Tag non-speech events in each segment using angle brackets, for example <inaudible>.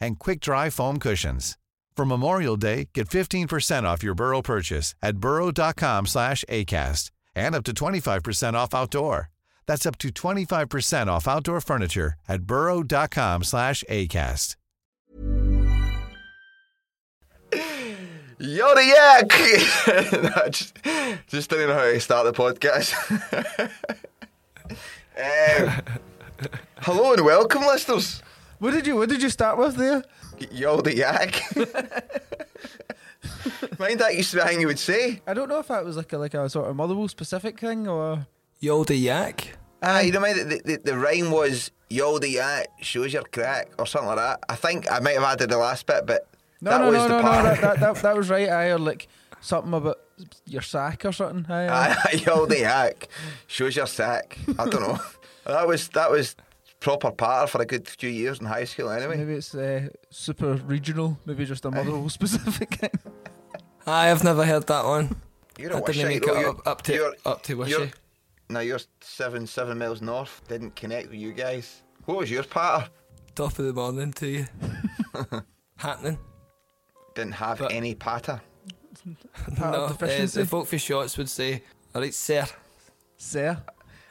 and quick-dry foam cushions. For Memorial Day, get 15% off your Burrow purchase at burrow.com slash ACAST and up to 25% off outdoor. That's up to 25% off outdoor furniture at burrow.com slash ACAST. You're yak! No, <laughs> just, just didn't know how to start the podcast. <laughs> um, hello and welcome, listeners. What did you What did you start with there? You're the yak. Mind that used to be a thing you would say. I don't know if that was like a like a sort of Motherwell specific thing or. Yo, the yak. Ah, you know, mind the, the, the rhyme was "Yo the yak shows your crack" or something like that. I think I might have added the last bit, but No, that no, was no, the no, part. no. That, that, that, that <laughs> was right. I or like something about your sack or something. Aye, aye. Ah, <laughs> Yo the yak shows your sack. I don't know. <laughs> that was that was proper patter for a good few years in high school. Anyway, Maybe it's uh, super regional. Maybe just a Motherwell <laughs> specific <laughs> thing. I've never heard that one. you're a I didn't wishy. make it up, up to you're- up to you're- wishy. Now you're seven seven miles north. Didn't connect with you guys. What was your patter? Top of the morning to you. <laughs> Happening. Didn't have But- any patter. Part no, of uh, deficiency. the folk for Shotts would say, "Alright, sir, Sir.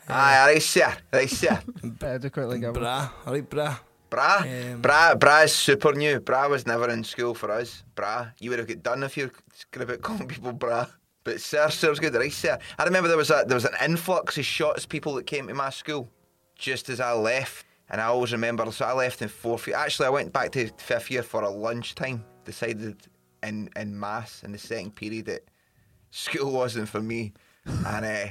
Aye, right, sir. Right, sir. I do quite like that. one. brah, alright, brah." Bra, Um, bra, bra is super new. Bra was never in school for us. Bra, you would have got done if you're good about calling people bra. But sir, sir's good, right, sir. I remember there was a there was an influx of Shotts people that came to my school just as I left, and I always remember. So I left in fourth year. Actually, I went back to fifth year for a lunchtime. Decided in in mass in the second period that school wasn't for me, and uh,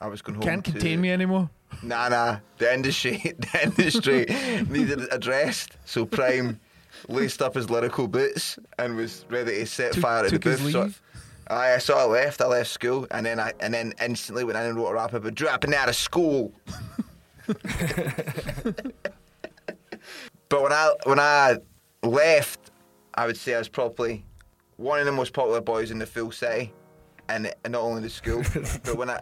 I was going home. Can't to, contain me anymore. Nah, nah. The industry, <laughs> the industry <laughs> needed addressed. So Prime laced up his lyrical boots and was ready to set Took- fire to the booth. So, leave? aye, so I left. I left school, and then I and then instantly went in and wrote a rap about dropping out of school. <laughs> but when I when I left, I would say I was probably one of the most popular boys in the full city, and, and not only the school. but when I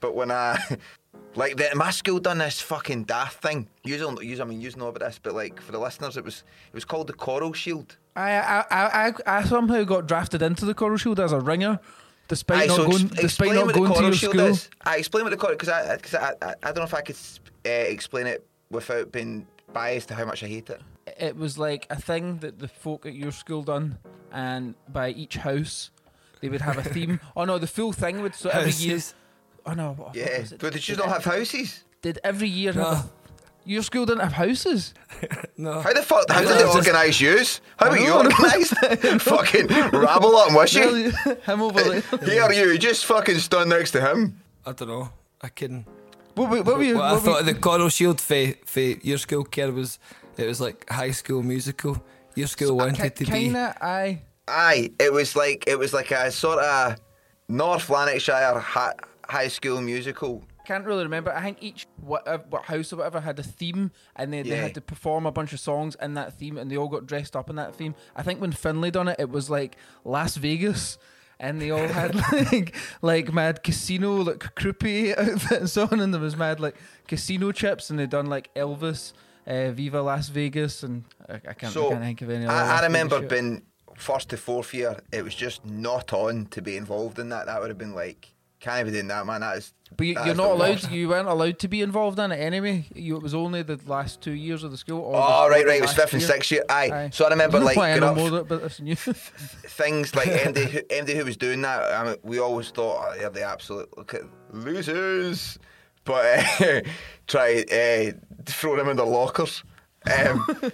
but when I <laughs> like the, my school done this fucking daft thing. You don't use I mean you know about this, but like for the listeners, it was it was called the Choral Shield. I, I I I I somehow got drafted into the Choral Shield as a ringer, despite Aye, not so ex- going despite not the going to Coral your Shield school. is. I explain what the Coral because I, cause I, I I don't know if I could uh, explain it without being biased to how much I hate it. it was like a thing that the folk at your school done, and by each house they would have a theme. <laughs> oh no, the full thing would so <laughs> every year. Houses. Oh, no, what, what Yeah, it? but did you Did not it- have houses? Did every year have No. a, your school didn't have houses? <laughs> No. How the fuck? How did No, they organise yous? How about you don't know. organised? <laughs> fucking rabble up, was you? Really? <laughs> Him over there. Here you, just fucking stand next to him. I don't know. I can. What, were- what were you? What I what were- thought of the Choral Shield for, for your school care was it was like high school musical. Your school uh, wanted to be. Kinda, aye. Aye, it was like it was like a sort of North Lanarkshire hi- high school musical. Can't really remember. I think each what, uh, what house or whatever had a theme, and they, they had to perform a bunch of songs in that theme, and they all got dressed up in that theme. I think when Finley done it, it was like Las Vegas, and they all had <laughs> like like mad casino like croupy outfits <laughs> on, and there was mad like casino chips, and they done like Elvis, uh, Viva Las Vegas, and I, I can't, So I can't think of any. other I, I remember being first to fourth year. It was just not on to be involved in that. That would have been like Can't be doing that, man. That is. But you, that you're is not allowed. worst. You weren't allowed to be involved in it anyway. You, it was only the last two years of the school. Or Oh the, right, right. It was fifth and year. sixth year. Aye. Aye. So I remember like I up, more about this than <laughs> you. things like MD, who- MD who was doing that. I mean, we always thought oh, they're the absolute look at losers, but uh, <laughs> try uh, throw them in the lockers. Um, <laughs>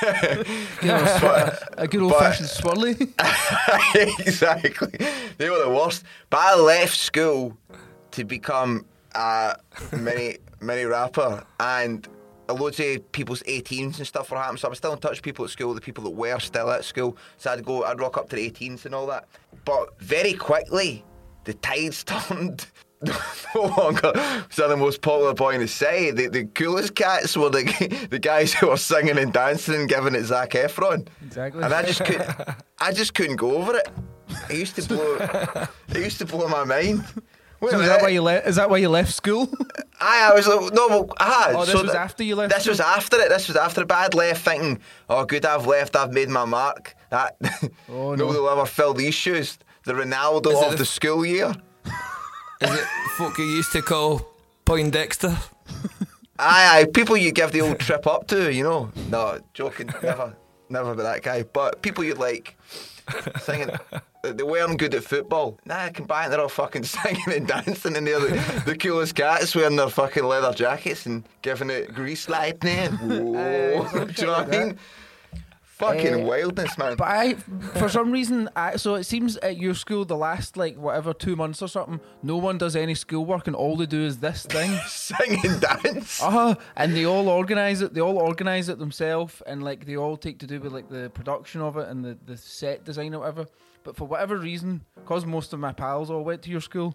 sw- <laughs> a good old fashioned swirly. <laughs> exactly. They were the worst. But I left school to become a mini mini rapper and a loads of people's 18s and stuff were happening. So I was still in touch with people at school, the people that were still at school. So I'd go, I'd rock up to the 18s and all that. But very quickly, the tides turned. No longer was I the most popular boy in the city. The, the coolest cats were the <laughs> the guys who were singing and dancing and giving it Zac Efron. Exactly. And I just couldn't. <laughs> I just couldn't go over it. It used to blow. <laughs> it used to blow my mind. Wait So is that why you left? Is that why you left school? I, I was like, no, well, ah, Oh, this so was th- after you left This was after it. This was after it. But I'd left thinking, oh, good, I've left. I've made my mark. That Oh, no. nobody will ever fill these shoes. The Ronaldo Is of the- the school year. Is it folk you used to call Poindexter? Aye, aye. People you give the old trip up to, you know. No, joking. <laughs> Never, never about that guy. But people you'd like singing. They weren't good at football. Nah, combined, they're all fucking <laughs> singing and dancing, and they're the, the coolest cats wearing their fucking leather jackets and giving it grease lightning. <laughs> Whoa, do you know what I mean? Fucking Eh, wildness, man. But I, for some reason, I, so it seems at your school the last like whatever two months or something, no one does any schoolwork and all they do is this thing. <laughs> Sing and dance. <laughs> Uh-huh. And they all organise it. They all organise it themselves, and like they all take to do with like the production of it and the, the set design or whatever. But for whatever reason, because most of my pals all went to your school,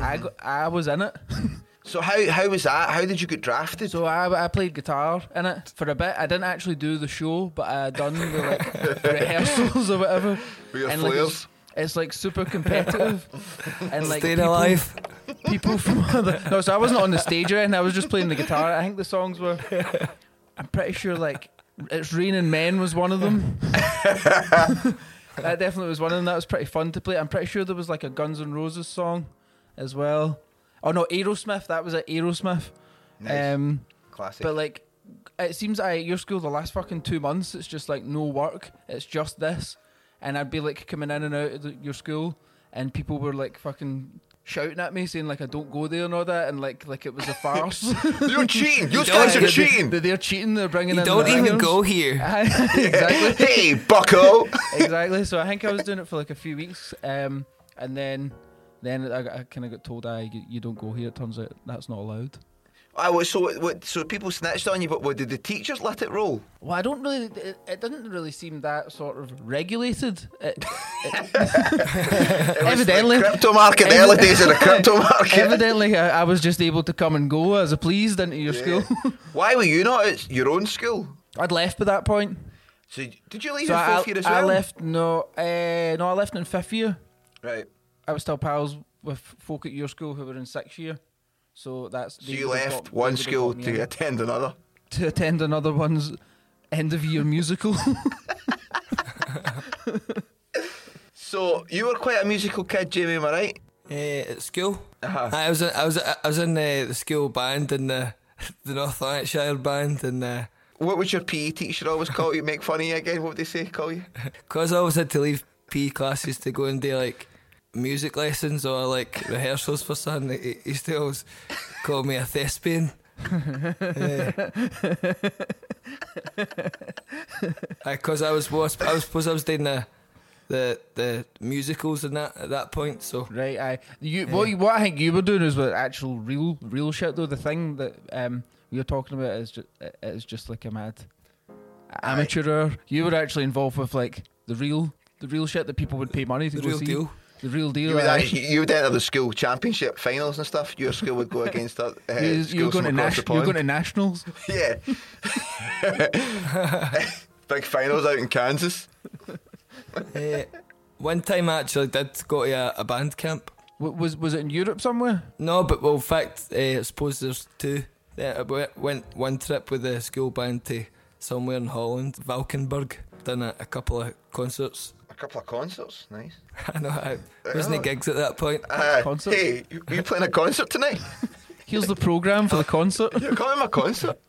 I got, I was in it. <laughs> So how how was that? How did you get drafted? So I, I played guitar in it for a bit. I didn't actually do the show, but I done the like <laughs> rehearsals or whatever. With your and like it's, it's like super competitive <laughs> and like Staying people- alive. people from other. No, so I wasn't on the stage or anything. I was just playing the guitar. I think the songs were. I'm pretty sure like "It's Raining Men" was one of them. <laughs> that definitely was one of them. That was pretty fun to play. I'm pretty sure there was like a Guns N' Roses song as well. Oh no, Aerosmith. That was at Aerosmith. Nice. Um, Classic. but like, it seems I at your school the last fucking two months. It's just like no work. It's just this, and I'd be like coming in and out of the, your school, and people were like fucking shouting at me saying like I don't go there and all that, and like like it was a farce. <laughs> You're cheating. <laughs> You don't guys are cheating. That they're cheating. They're bringing You in. don't the even ringers. go here. <laughs> exactly. hey, bucko. exactly. So I think I was doing it for like a few weeks, um, and then then I, I kind of got told, "I you, you don't go here." It turns out that's not allowed. I was so what, so people snitched on you, but what, did the teachers let it roll? Well, I don't really. It, it didn't really seem that sort of regulated. It, It <laughs> was Evidently. the crypto market, the early days of the crypto <laughs> market. evidently, I, I was just able to come and go as I pleased into your Yeah. school. <laughs> Why were you not at your own school? I'd left by that point. So did you leave So in I, year as well? I left. No, uh, no, I left in fifth year. Right. I was still pals with folk at your school who were in sixth year. So that's So you left one school to attend another. to attend another one's end of year musical. <laughs> So you were quite a musical kid, Jamie, am I right? Uh, at school, Uh-huh. I was I was I was in uh, the school band and the <laughs> the North Lanarkshire band and uh, What would your PE teacher always call you? Make fun of you again? What would they say? Call you? <laughs> Because I always had to leave PE classes to go and do like music lessons or like rehearsals for something, he he to always call me a thespian. <laughs> Because I was, was, I was suppose I was doing the, the the musicals and that at that point. So right, I you what you, what I think you were doing is with actual real real shit though. The thing that um we were talking about is just is just like a mad amateur. You were actually involved with like the real the real shit that people would pay money to the go real see. deal. The real deal. You would, aye. actually, you would enter the school championship finals and stuff. Your school would go <laughs> against that. Uh, You- you're going to nas- you're going to nationals. <laughs> Yeah. <laughs> Big finals out in Kansas. Uh, one time I actually did go to a, a band camp. W- was was it in Europe somewhere? No, but well, in fact, uh, I suppose there's two. Yeah, I went- went one trip with the school band to somewhere in Holland, Valkenburg. Done a, a couple of concerts. A couple of concerts, nice. <laughs> I know. I wasn't it gigs at that point. Uh, Concert? Hey, you you playing a concert tonight? <laughs> Here's the program for the concert. You're coming to my concert? <laughs>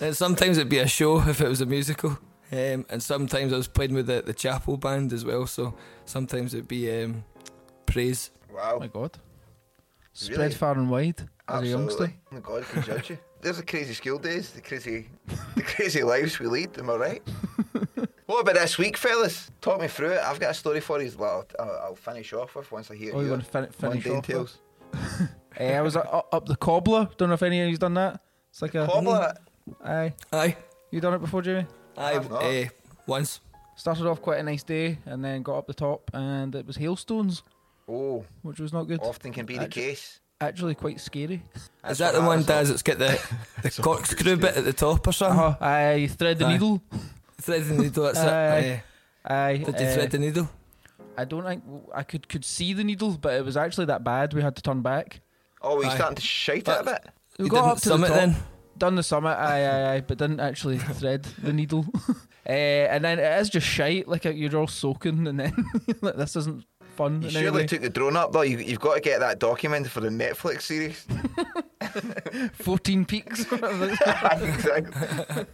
And sometimes it'd be a show if it was a musical. Um, and sometimes I was playing with the, the chapel band as well. So sometimes it'd be um, praise. Wow. Oh my god. Spread Really? far and wide as a youngster. Absolutely. Oh my God, can judge you. There's the crazy school days, the crazy, the crazy lives we lead. Am I right? What about this week, fellas? Talk me through it. I've got a story for you. Well, I'll, I'll finish off with once I hear Oh, you your want to fin- finish mundane off tales. <laughs> Eh, I was up, up the cobbler. Don't know if any of you's done that. It's like a Cobbler it. Aye, Aye. you done it before, Jimmy? Aye. I've not. Uh, once. Started off quite a nice day, and then got up the top, and it was hailstones, Oh, which was not good. often can be the case. Actually, quite scary. That's Is that the one, happens. Daz, that's got the, the <laughs> corkscrew bit at the top or something? Oh, I thread the Aye. needle. Thread the needle, that's Aye. it. Aye, Aye. Did you eh, thread the needle? I don't think I could could see the needle, but it was actually that bad. We had to turn back. Oh, we're Aye. starting to shite it a bit. We You got didn't up to summit the top, then? done the summit, aye, aye, aye, but didn't actually <laughs> thread the needle. uh, <laughs> and then it is just shite, like you're all soaking, and then <laughs> like, this isn't fun. You in surely way. took the drone up though. You, you've got to get that documented for the Netflix series. 14 peaks. exactly.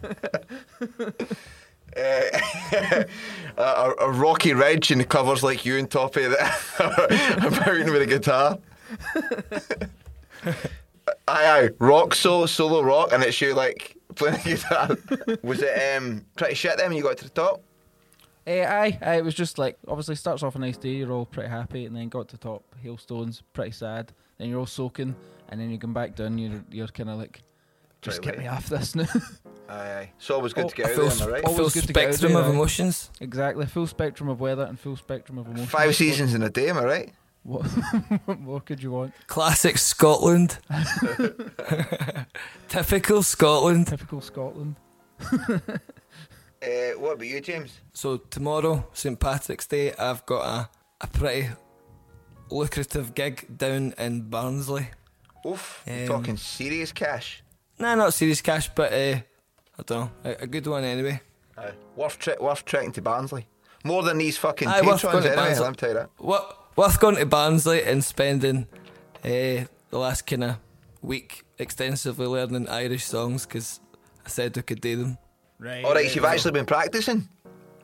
Uh, <laughs> a, a rocky ridge and covers like you and top of it. a mountain with a guitar. <laughs> aye, aye, rock solo, solo rock, and it's you like playing guitar. <laughs> Was it um, pretty shit then when you got to the top? Eh, aye, aye, it was just like obviously starts off a nice day, you're all pretty happy, and then got to the top, hailstones, pretty sad. Then you're all soaking, and then you come back down, you're you're kind of like, just get me off this now. <laughs> Aye, aye. It's always good Oh, to get out Full, there, am I right? Full good to spectrum there, of aye. emotions. exactly, full spectrum of weather and full spectrum of emotion. Five seasons in a day, am I right? What, <laughs> what more could you want? Classic Scotland. <laughs> Typical Scotland. Typical Scotland. Uh, what about you, James? So tomorrow, St Patrick's Day, I've got a, a pretty lucrative gig down in Barnsley. Oof, Um, talking serious cash. Nah, not serious cash, but uh, I don't know, a, a good one anyway. Aye. Worth, tre- worth trekking to Barnsley. More than these fucking Aye, worth patrons going to anyway, Barnsley. let me tell you. What worth going to Barnsley and spending uh, the last kind of week extensively learning Irish songs because I said I could do them. Right. All right, so you've actually been practicing?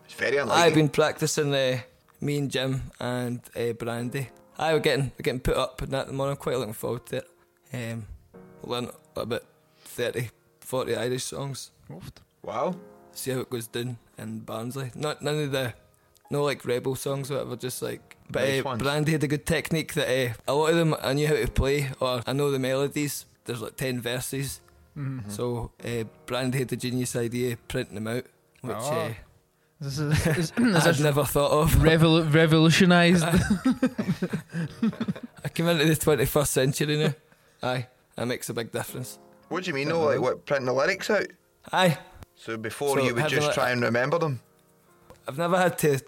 It's very unlikely. I've been practicing. Uh, me and Jim and uh, Brandy. I were getting we're getting put up and that tomorrow. I'm quite looking forward to it. Um, learn about 30, 40 Irish songs. Wow. See how it goes down in Barnsley. Not none of the no like rebel songs, or whatever. Just like but Nice uh. Brandy had a good technique that uh, a lot of them I knew how to play or I know the melodies. There's like ten verses. Mm-hmm. So uh, Brandy had the genius idea of printing them out, which Oh. uh, This is, is, <laughs> is I'd never thought of. revolu- revolutionised. <laughs> I came into the 21st century now. Aye, that makes a big difference. What do you mean, no? Like, what, printing the lyrics out? Aye, So before So you would just like- try and remember them? I've never had to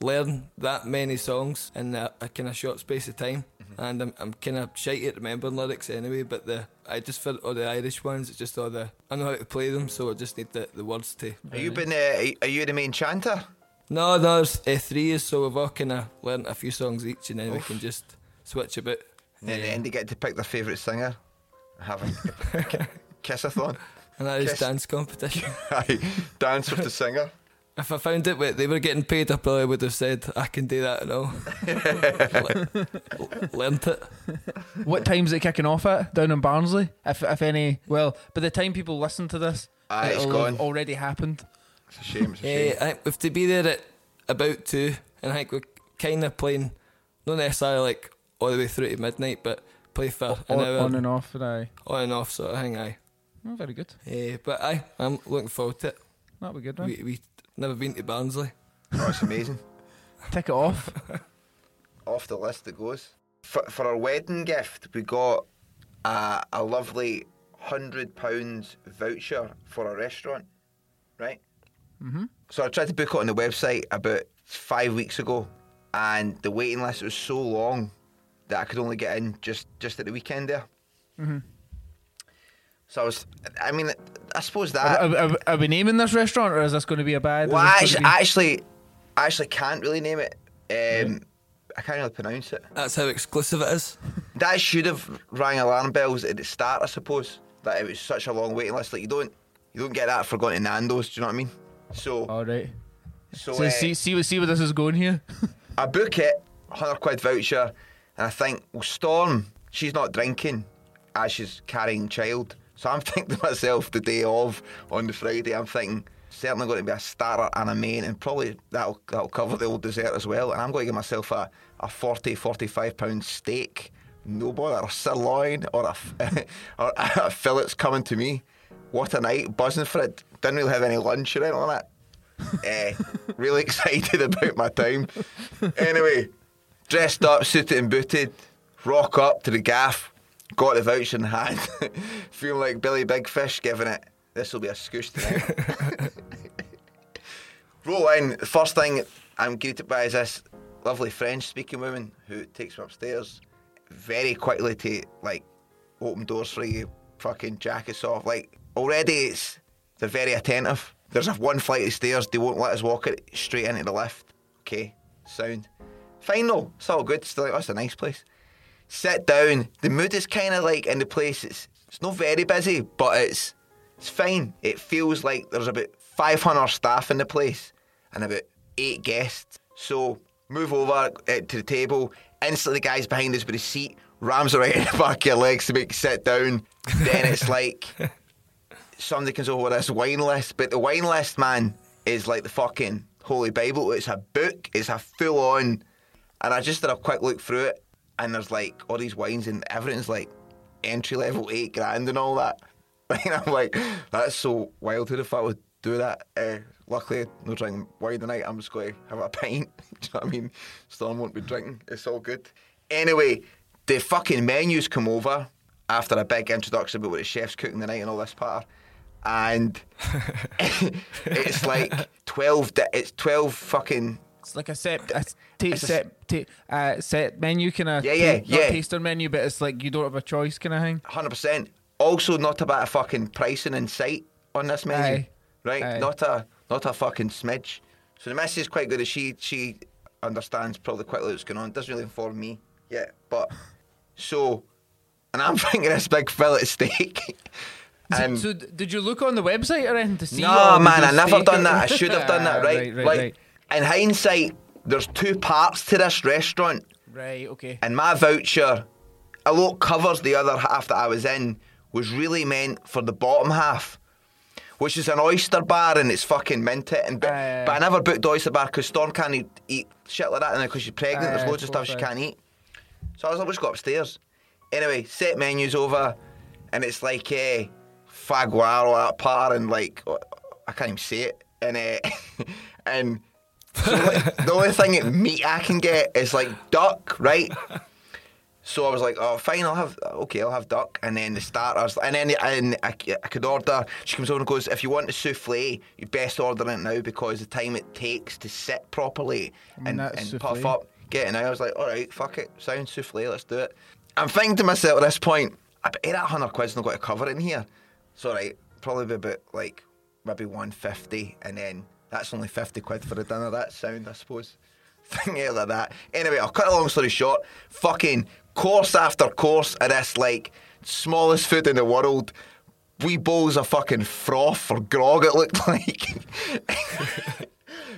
learn that many songs in a, a kind of short space of time, and I'm, I'm kind of shite at remembering lyrics anyway. But the I just for all the Irish ones, it's just all the I know how to play them, so I just need the, the words to. Are you been? Uh, are you the main chanter? No, no, there's uh, three years, so we've all kind of learned a few songs each, and then we can just switch a bit. And then, then they get to pick their favourite singer. Having kissathon. And that is Kiss. dance competition. Aye, dance with the singer. If I found it wait, they were getting paid, I probably would have said I can do that all. Le- learned it. what time's it kicking off at down in Barnsley? If if any, well, by the time people listen to this, Aye, it's it'll have gone. already happened. It's a shame. It's a Eh, shame. I think we have to be there at about two, and I think we're kind of playing, not necessarily like all the way through to midnight, but play for an On, hour on and off, and aye. on and off sort of thing. Aye, Oh, very good. Eh, but aye, I'm looking forward to it. That'll be good. Man. We we never been to Barnsley. Oh, it's amazing. <laughs> Tick it off. <laughs> Off the list it goes. For, for our wedding gift, we got a, a lovely hundred pounds voucher for a restaurant, right? Mm-hmm. So I tried to book it on the website about five weeks ago, and the waiting list was so long that I could only get in just just at the weekend there. Mm-hmm. So I was, I mean, I suppose that. are, are, are we naming this restaurant, or is this going to be a bad? Well, is this actually, gonna actually, I actually can't really name it. Um, I can't really pronounce it. That's how exclusive it is. <laughs> That should have rang alarm bells at the start, I suppose. That it was such a long waiting list. Like you don't, you don't get that for going to Nando's. Do you know what I mean? So, All right. so, So uh, see, see, what- see where this is going here. <laughs> I book it, hundred quid voucher, and I think, well, Storm, she's not drinking, as she's carrying child. So I'm <laughs> thinking to myself the day of on the Friday, I'm thinking certainly going to be a starter and a main, and probably that'll that'll cover the old dessert as well. And I'm going to give myself a, a 40, 45 pound steak, no bother, or sirloin, or a <laughs> or a fillet's coming to me. What a night, buzzing for it. Didn't really have any lunch or anything like that. <laughs> Eh, really excited about my time. Anyway, dressed up, suited and booted, rock up to the gaff, got the voucher in hand, <laughs> feeling like Billy Big Fish giving it. This will be a scoosh tonight. <laughs> Roll in. First thing I'm greeted by is this lovely French speaking woman who takes me upstairs very quickly to like open doors for you, fucking jackets off. Like already it's they're very attentive. There's a one flight of stairs, they won't let us walk it straight into the lift. Okay, sound. Fine though, it's all good. Still like, that's a nice place. Sit down. The mood is kind of like in the place. It's it's not very busy, but it's it's fine. It feels like there's about 500 staff in the place and about eight guests. So move over uh, to the table. Instantly, the guys behind us with a seat rams right in the <laughs> back of your legs to make you sit down. Then it's like <laughs> somebody comes over with this wine list, but the wine list, man, is like the fucking Holy Bible. It's a book. It's a full on. And I just did a quick look through it, and there's like all these wines, and everything's like entry level <laughs> eight grand and all that. <laughs> And I'm like, that's so wild. Who the fuck would do that? Uh, luckily, no drinking wine tonight. I'm just going to have a <laughs> pint. do you know what I mean? Storm won't be drinking. It's all good. Anyway, the fucking menus come over after a big introduction about what the chef's cooking tonight and all this part. And it's like 12, di- it's 12 fucking It's like a set, a It's set, uh, set menu kind of. Yeah, yeah, not yeah. taster menu, but it's like you don't have a choice kind of thing. Hundred percent. Also, not about a bit of fucking pricing in sight on this menu, Aye. right? Aye. Not a not a fucking smidge. So the message is quite good. As she she understands probably quickly what's going on. Doesn't really inform me yet, but so, and I'm <laughs> thinking this big fillet steak. <laughs> and so, d- did you look on the website or anything to see? no, man, I never done that. I should have done that, <laughs> Ah, right? right, like right. In hindsight, there's two parts to this restaurant. Right, okay. And my voucher, although it covers the other half that I was in, was really meant for the bottom half, which is an oyster bar and it's fucking minted. And but, aye. but I never booked oyster bar because Storm can't eat, eat shit like that, and because she's pregnant, Aye, there's loads of stuff she can't eat. So I was like, let's go upstairs. Anyway, set menus over, and it's like uh, faguar or that part, and like I can't even say it, and uh, <laughs> and. So like, the only thing at meat I can get is like duck, right? So I was like, oh, fine, I'll have, okay, I'll have duck. And then the starters, and then and I, I could order, she comes over and goes, if you want the souffle, you best order it now because the time it takes to sit properly mean, and, and puff up, get it out. I was like, all right, fuck it, sound souffle, let's do it. I'm thinking to myself at this point, I bet that 100 quid's not got to cover in here. So, right, probably be about like maybe 150 and then that's only 50 quid for the dinner. That's sound, I suppose. <laughs> Thing like that. Anyway, I'll cut a long story short. Fucking course after course of this, like, smallest food in the world. We bowls of fucking froth or grog, it looked <laughs> like. <laughs>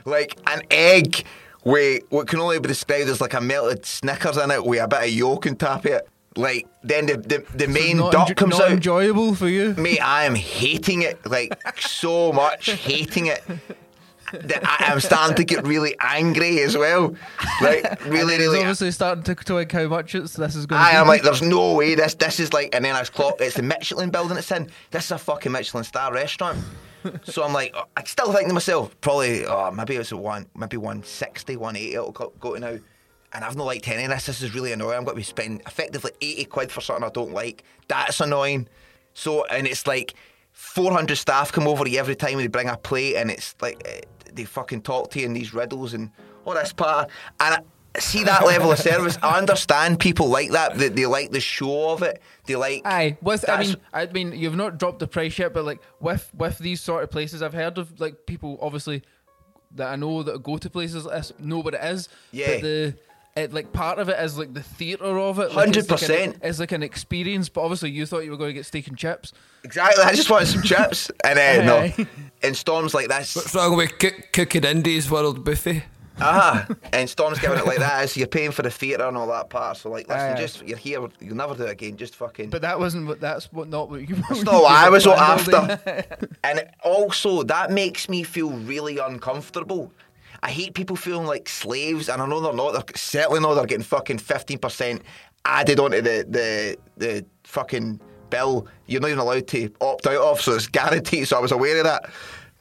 like an egg with what can only be described as like a melted Snickers in it with a bit of yolk on top of it. Like, then the, the, the main duck enjo- comes not out. enjoyable for you. Mate, I am hating it, like so much, hating it. That I am starting to get really angry as well. Like <laughs> really, really. obviously starting to twig how much it's, this is going to I am like, there's no way this this is like, and then I clock. It's the Michelin building it's in. This is a fucking Michelin star restaurant. So I'm like, I still think to myself, probably, oh, maybe it's a one, maybe 160, 180 it'll go, go to now. And I've not liked any of this. This is really annoying. I'm going to be spending effectively 80 quid for something I don't like. That's annoying. So, and it's like 400 staff come over every time they bring a plate, and it's like they fucking talk to you in these riddles and all this part. And I see that level of service. I understand people like that. They, they like the show of it. They like. Aye, with I mean, I mean, you've not dropped the price yet, but like with with these sort of places, I've heard of like people obviously that I know that go to places like this know what it is. Yeah. But the it, like part of it is like the theatre of it. Like, it's like 100%. It's like an experience. But obviously, you thought you were going to get steak and chips. Exactly. I just wanted some chips, and uh, no. <laughs> Aye. In storms like this, What's wrong with cook, cooking Indies World Buffet? ah, and storms giving it like that is you're paying for the theatre and all that part. So like, listen, Aye. just you're here, you'll never do it again. Just fucking. But that wasn't what. That's what not what you. That's not what I was <laughs> after. and it- also, that makes me feel really uncomfortable. I hate people feeling like slaves, and I know they're not. They're certainly not. They're getting fucking fifteen percent added onto the the the fucking bill. You're not even allowed to opt out of, so it's <laughs> guaranteed. So I was aware of that,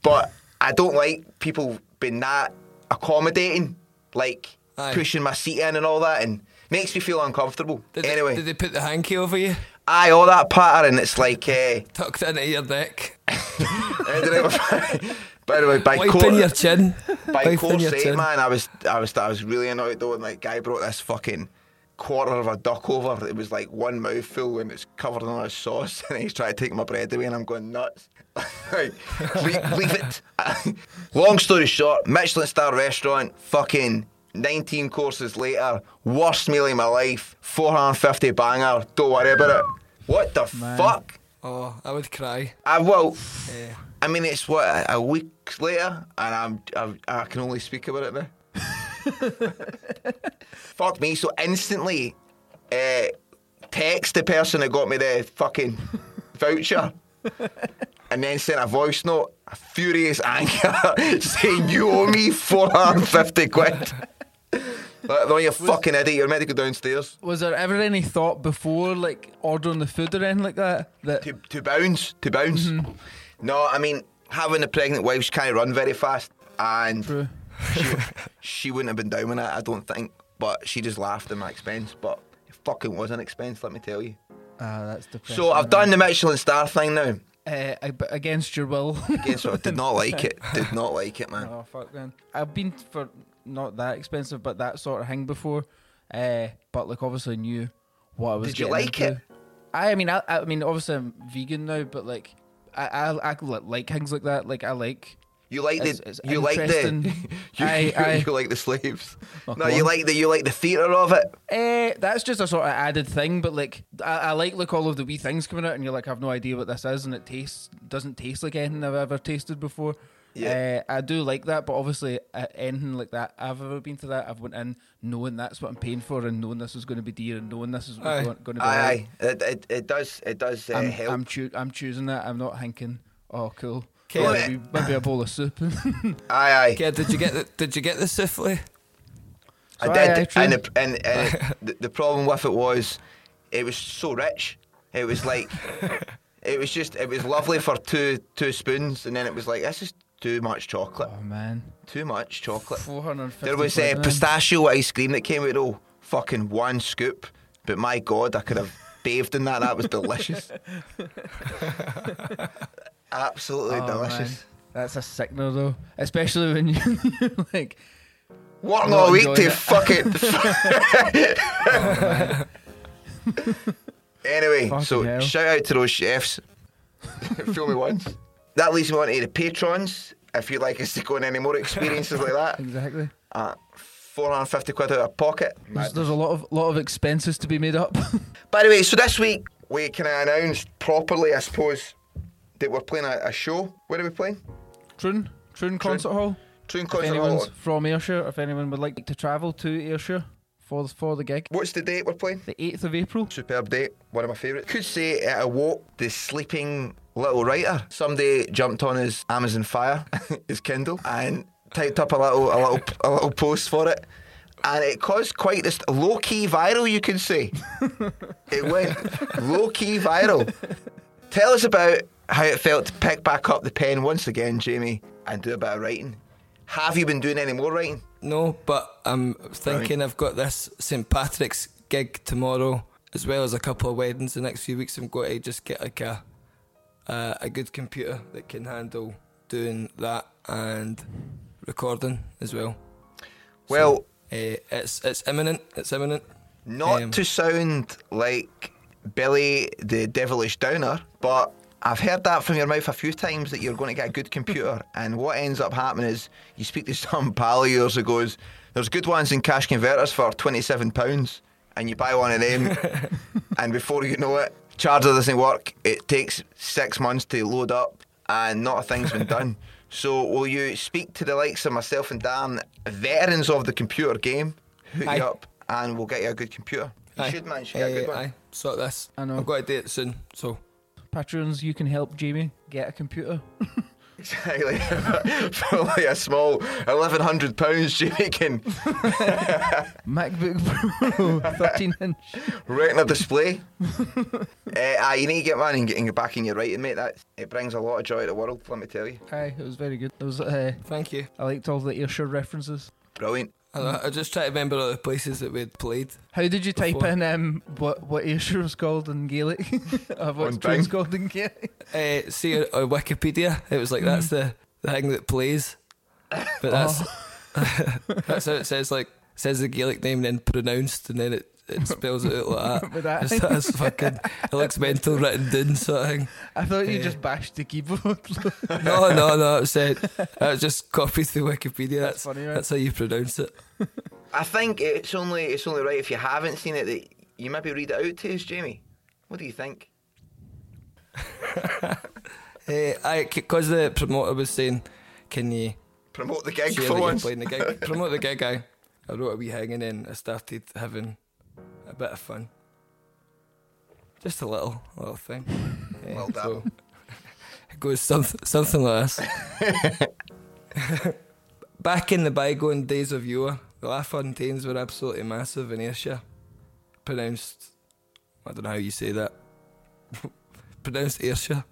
but I don't like people being that accommodating, like Aye. pushing my seat in and all that, and makes me feel uncomfortable. Did anyway, they, did they put the hanky over you, aye, all that pattern. It's like. Uh, <laughs> tucked into your neck, <laughs> By the way, by wiping court, your chin, by wiping course your chin? man, I was, I was, I was really annoyed though. And like, guy brought this fucking quarter of a duck over. It was like one mouthful, and it's covered in this sauce. <laughs> And he's trying to take my bread away, and I'm going nuts. <laughs> like, leave, leave it. <laughs> Long story short, Michelin star restaurant, fucking. 19 courses later, worst meal in my life, 450 banger, don't worry about it. What the fuck? Oh, I would cry. I will. Yeah. I mean, it's what a week later, and I'm, I'm I can only speak about it now. <laughs> Fuck me! So instantly, uh, text the person that got me the fucking voucher, <laughs> and then sent a voice note, a furious anger, <laughs> saying you owe me four hundred and fifty quid. Like, no, you fucking idiot! You're meant to go downstairs Was there ever any thought before, like ordering the food or anything like that? That to to bounce, to bounce. No, I mean having a pregnant wife, she can't run very fast, and True. she, <laughs> she wouldn't have been down with it, I don't think. But she just laughed at my expense. But it fucking was an expense, let me tell you. Ah, that's depressing. So I've done the Michelin star thing now. Uh, I- but against your will. Again, so I did not like it. <laughs> Did not like it, man. Oh fuck, man! I've been for not that expensive, but that sort of thing before. Uh, but like obviously knew what I was. Did you getting like into. it? I, I mean, I, I mean, obviously I'm vegan now, but like, I, I, I like things like that. Like I like. You like It's- the it's you like the <laughs> <laughs> you, you, aye. you like the slaves. Oh, no, you on. like the you like the theatre of it. Eh, that's just a sort of added thing, but like I, I like like all of the wee things coming out, and you're like, I've no idea what this is, and it tastes doesn't taste like anything I've ever tasted before. Yeah. Uh, I do like that, but obviously uh, anything like that I've ever been to that I've went in knowing that's what I'm paying for, and knowing this is going to be dear, and knowing this is Aye. going, going to be. Aye, aye. It, it, it does it does uh, I'm help. I'm, choo- I'm choosing that. I'm not thinking, oh cool, Okay. maybe, maybe a bowl of soup. <laughs> aye, aye. Okay, did you get the Did you get the souffle? I did, aye, aye, and, the, and, and the, the problem with it was, it was so rich. It was like, <laughs> it was just, it was lovely for two two spoons, and then it was like, this is too much chocolate, oh man, too much chocolate. four hundred and fifty. There was uh, pistachio ice cream that came with oh, fucking one scoop, but my god, I could have <laughs> bathed in that. That was delicious. <laughs> Absolutely Oh, delicious. That's a sickener though, especially when <laughs> you, you're like. Working Not all week to it. fucking. anyway, Fucking so hell. shout out to those chefs. Fool me once. That leads me on to the patrons. If you'd like us to go on any more experiences like that, <laughs> Exactly. uh, 450 quid out of pocket. There's, there's a lot of lot of expenses to be made up. <laughs> By the way, so this week we can of announced properly, I suppose, that we're playing a, a show. Where are we playing? Troon, Troon Concert Hall. Troon If Concert anyone's Hall. from Ayrshire, if anyone would like to travel to Ayrshire for the, for the gig, What's the date we're playing? the 8th of April. Superb date, one of my favourites. Could say it awoke the sleeping little writer. Somebody jumped on his Amazon Fire, <laughs> his Kindle, and typed up a little, a little, a little post for it. And it caused quite this low key viral, you can say. it went low key viral. Tell us about how it felt to pick back up the pen once again, Jamie, and do a bit of writing. Have you been doing any more writing? No, but I'm thinking I've got this St Patrick's gig tomorrow, as well as a couple of weddings the next few weeks. I'm going to just get like a uh, a good computer that can handle doing that and recording as well. Well, Uh, it's it's imminent. It's imminent. Not Um, to sound like Billy the devilish downer, but I've heard that from your mouth a few times that you're going to get a good computer, <laughs> and what ends up happening is you speak to some pal of yours who goes, "There's good ones in cash converters for twenty-seven pounds," and you buy one of them, <laughs> and before you know it, charger doesn't work. It takes six months to load up, and not a thing's been done. <laughs> So, will you speak to the likes of myself and Dan, veterans of the computer game, hook Aye. you up, and we'll get you a good computer? You Aye. should, man. You should get a good one. Aye, sort this. I know. I've got to do it soon, so Patrons, you can help Jamie get a computer. <laughs> Exactly. <laughs> For only a small eleven hundred pounds, Jimmy can <laughs> MacBook Pro <laughs> 13 inch. retina display. uh, aye, you need to get one and get, and get back in your writing, mate. That it brings a lot of joy to the world. Let me tell you. Aye, it was very good. It was. Uh, thank you. I liked all the Ayrshire references. Brilliant. I, I just try to remember all the places that we'd played. How did you type Before. in um, what what Ayrshire was called in Gaelic? <laughs> uh, what's On Troon's Bing? called in Gaelic? Uh, see on on Wikipedia, it was like that's the, the thing that plays. But that's <laughs> <laughs> that's how it says like says the Gaelic name then pronounced and then it, it spells it out like that. <laughs> With that. It's, that's fucking it looks mental written down sort of thing. I thought you Yeah. just bashed the keyboard. <laughs> No, no, no, it was said I was just copied through Wikipedia. That's That's funny, right? that's how you pronounce it. I think it's only it's only right if you haven't seen it that you maybe read it out to us, Jamie. What do you think? Uh, <laughs> I because the promoter was saying, "Can you Promote the gig for that once. playing the gig. Promote the gig, I, I wrote a wee thing and then I started having a bit of fun. Just a little, little thing. <laughs> Yeah, Well done. it goes something, something like this. <laughs> Back in the bygone days of yore, the LaFontaines were absolutely massive in Ayrshire. Pronounced, I don't know how you say that. <laughs> Pronounced Ayrshire.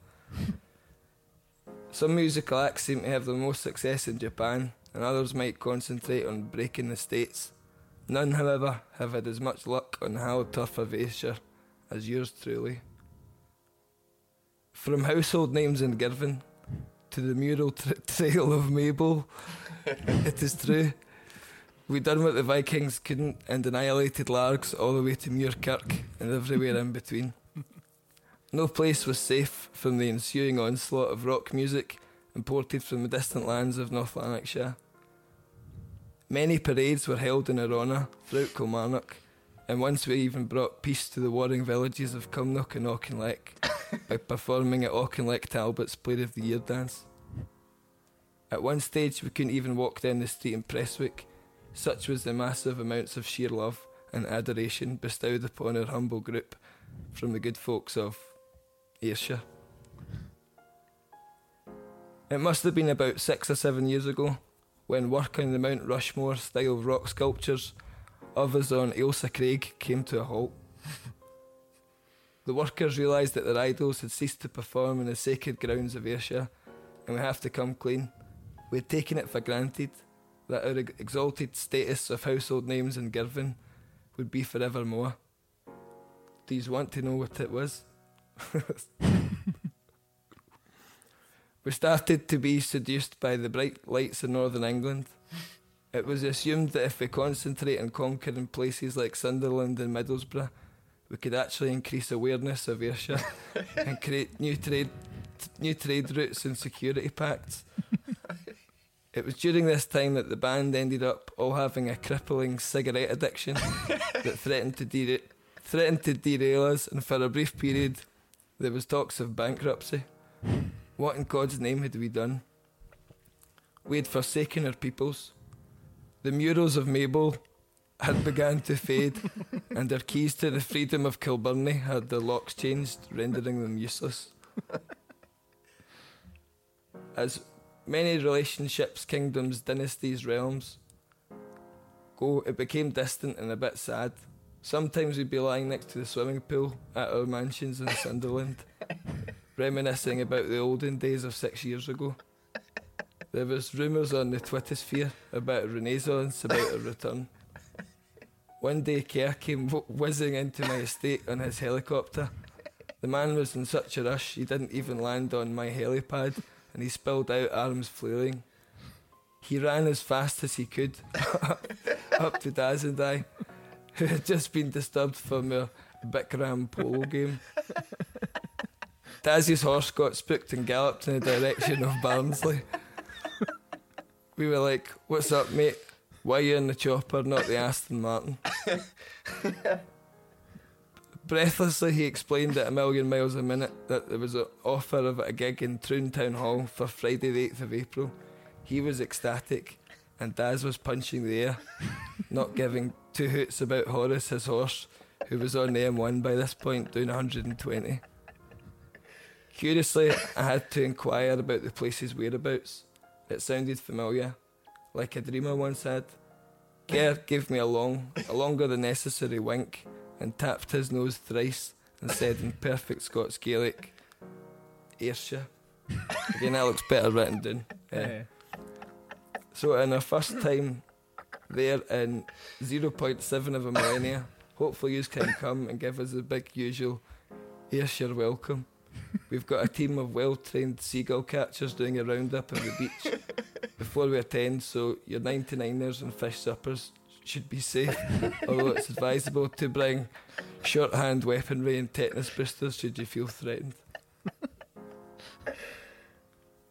Some musical acts seem to have the most success in Japan, and others might concentrate on breaking the States. None, however, have had as much luck on how tough of Ayrshire as yours truly. From household names in Girvan to the mural tra- trail of Maybole, <laughs> it is true. We done what the Vikings couldn't and annihilated Largs all the way to Muirkirk and everywhere in between. No place was safe from the ensuing onslaught of rock music imported from the distant lands of North Lanarkshire. Many parades were held in our honour throughout Kilmarnock, and once we even brought peace to the warring villages of Cumnock and Auchinleck <laughs> by performing at Auchinleck Talbot's Player of the Year dance. At one stage, we couldn't even walk down the street in Prestwick, such was the massive amounts of sheer love and adoration bestowed upon our humble group from the good folks of Ayrshire. It must have been about six or seven years ago when working the Mount Rushmore style rock sculptures us on Ailsa Craig came to a halt. The workers realised that their idols had ceased to perform in the sacred grounds of Ayrshire, and we have to come clean. We had taken it for granted that our ex- exalted status of household names in Girvan would be forevermore. Do you want to know what it was? <laughs> we started to be seduced by the bright lights of northern England. It was assumed that if we concentrate on conquering places like Sunderland and Middlesbrough, we could actually increase awareness of Ayrshire <laughs> and create new trade, new trade routes and security pacts. It was during this time that the band ended up all having a crippling cigarette addiction that threatened to dera- threatened to derail us, and for a brief period, there was talks of bankruptcy. What in God's name had we done? We had forsaken our peoples. The murals of Maybole had begun to fade, <laughs> and our keys to the freedom of Kilbirnie had their locks changed, rendering them useless. As many relationships, kingdoms, dynasties, realms go, it became distant and a bit sad. Sometimes we'd be lying next to the swimming pool at our mansions in Sunderland, reminiscing about the olden days of six years ago. There was rumours on the Twitter sphere about a renaissance, about a return. One day, Kerr came whizzing into my estate on his helicopter. The man was in such a rush, he didn't even land on my helipad, and he spilled out, arms flailing. He ran as fast as he could <laughs> up to Daz and I, who had just been disturbed from a Bikram polo game. Dazzy's horse got spooked and galloped in the direction of Barnsley. we were like, "What's up, mate? Why are you in the chopper, not the Aston Martin?" Breathlessly, he explained at a million miles a minute that there was an offer of a gig in Troon Town Hall for Friday, the 8th of April. He was ecstatic, and Daz was punching the air, not giving two hoots about Horace, his horse, who was on the M1 by this point, doing 120. Curiously, I had to inquire about the place's whereabouts. It sounded familiar, like a dreamer once had. Gare gave me a long, a longer than necessary wink and tapped his nose thrice and said in perfect Scots Gaelic, Ayrshire. Again, that looks better written down. Yeah. So, in our first time there in 0.7 of a millennia, hopefully you can come and give us the big usual Ayrshire welcome. We've got a team of well trained seagull catchers doing a roundup of the beach <laughs> before we attend, so your 99ers and fish suppers should be safe, <laughs> although it's advisable to bring shorthand weaponry and tetanus boosters should you feel threatened.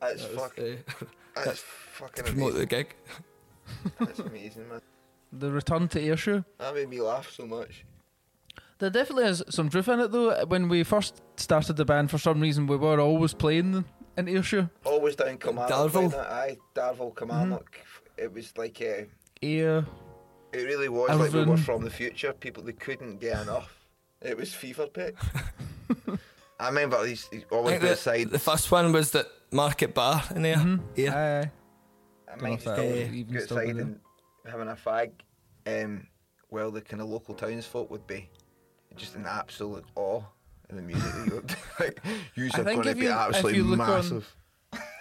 That's That was, fucking. uh, <laughs> That's fucking to promote amazing. the gig. That's amazing, man. The return to Ayrshire. That made me laugh so much. There definitely is some truth in it though. When we first started the band, for some reason, we were always playing in Ayrshire. Always down Kilmarnock. Darvel. Aye, Darvel, Kilmarnock. It was like uh, Ayr. it really was like we were from the future. People they couldn't get enough. It was fever pitch. <laughs> I remember these these I always think the, aside. the first one was that Market Bar in there. Yeah. Aye. I know might if just that'll uh, even go still be outside there. and having a fag. Um, well, the kind of local townsfolk would be just an absolute awe of the music that you're <laughs> like. you are think going to be you- if absolutely you look on- massive.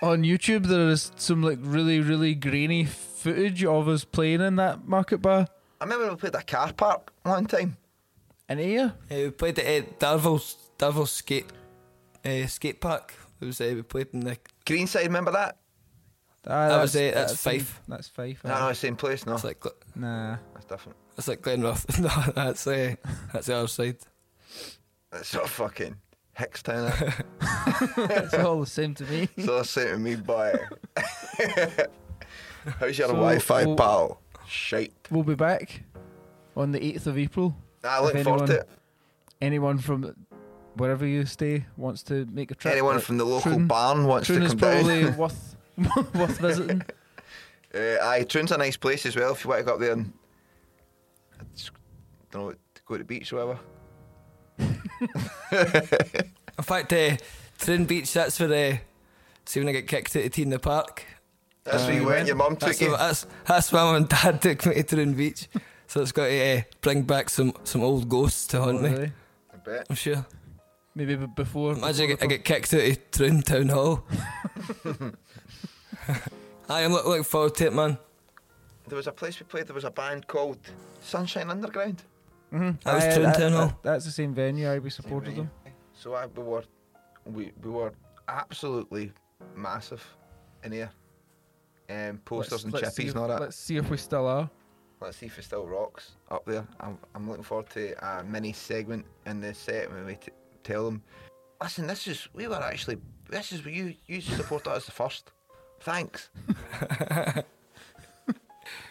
On YouTube, there is some like really, really grainy footage of us playing in that market bar I remember we played a car park one time. in here? Uh, we played at uh, Darvel, Darvel skate uh, skate park. It was uh, we played in the Greenside, remember that? Ah, That was that's- it, that's in- Fife. That's Fife. No, aye. no, same place. No, it's like Gl- Nah. that's different. It's like Glenroth. <laughs> no, that's uh, that's the other side. That's sort fucking Hickstown. <laughs> It's all the same to me. so that's saying to me, boy. <laughs> How's your So, Wi-Fi, well- pal? Shite. We'll be back on the 8th of April. I look If forward to anyone- it. Anyone from wherever you stay wants to make a trip. Anyone from the local Troon- barn wants Troon to is come probably down. worth worth visiting. Uh, aye, Troon's a nice place as well if you want to go up there and I just don't know, to go to the beach or whatever. In fact, uh, Trin Beach. That's where uh, see when I get kicked out of T in the Park. That's where you went. Your mum took That's, you. the- that's that's why mum and dad took me to Trin Beach. So it's got to uh, bring back some some old ghosts to haunt me. Really. I bet. I'm sure. Maybe b- before. Imagine I get, I get kicked out of Troon Town Hall. I am looking forward to it, man. There was a place we played. There was a band called Sunshine Underground. Mhm. That was Aye, Troon that- Town Hall. that- That's the same venue. I we supported them. So I, we were, we, we were absolutely massive in here. Um, posters Let's- and let's chippies if- and all that. Let's see if we still are. Let's see if it still rocks up there. I'm, I'm looking forward to a mini segment in the set when we t- tell them, listen, this is we were actually this is you you supported us the first. Thanks. <laughs>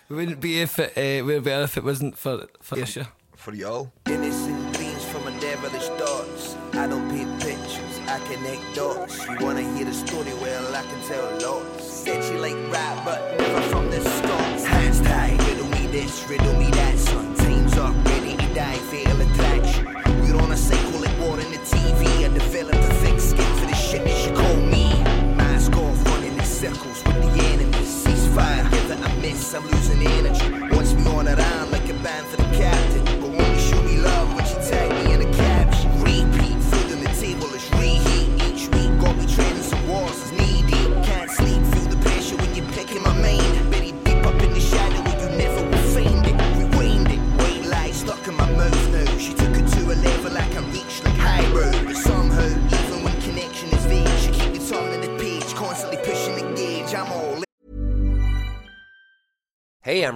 We wouldn't be if it uh, we'd be if it wasn't for for Ayrshire. For y'all. Innocent dreams from a devilish thoughts. I don't paint pictures, I connect dots. You wanna hear the story? Well, I can tell lots. Said she like rap, but never from the Scots. Hands tied, riddle me this, riddle me that, son. Teams up, ready to die, fatal attraction. We're on a cycle like war in the TV. I developed a thick skin for the shit that you call me. Mask off, running in circles with the enemy. Ceasefire, it a miss, I'm losing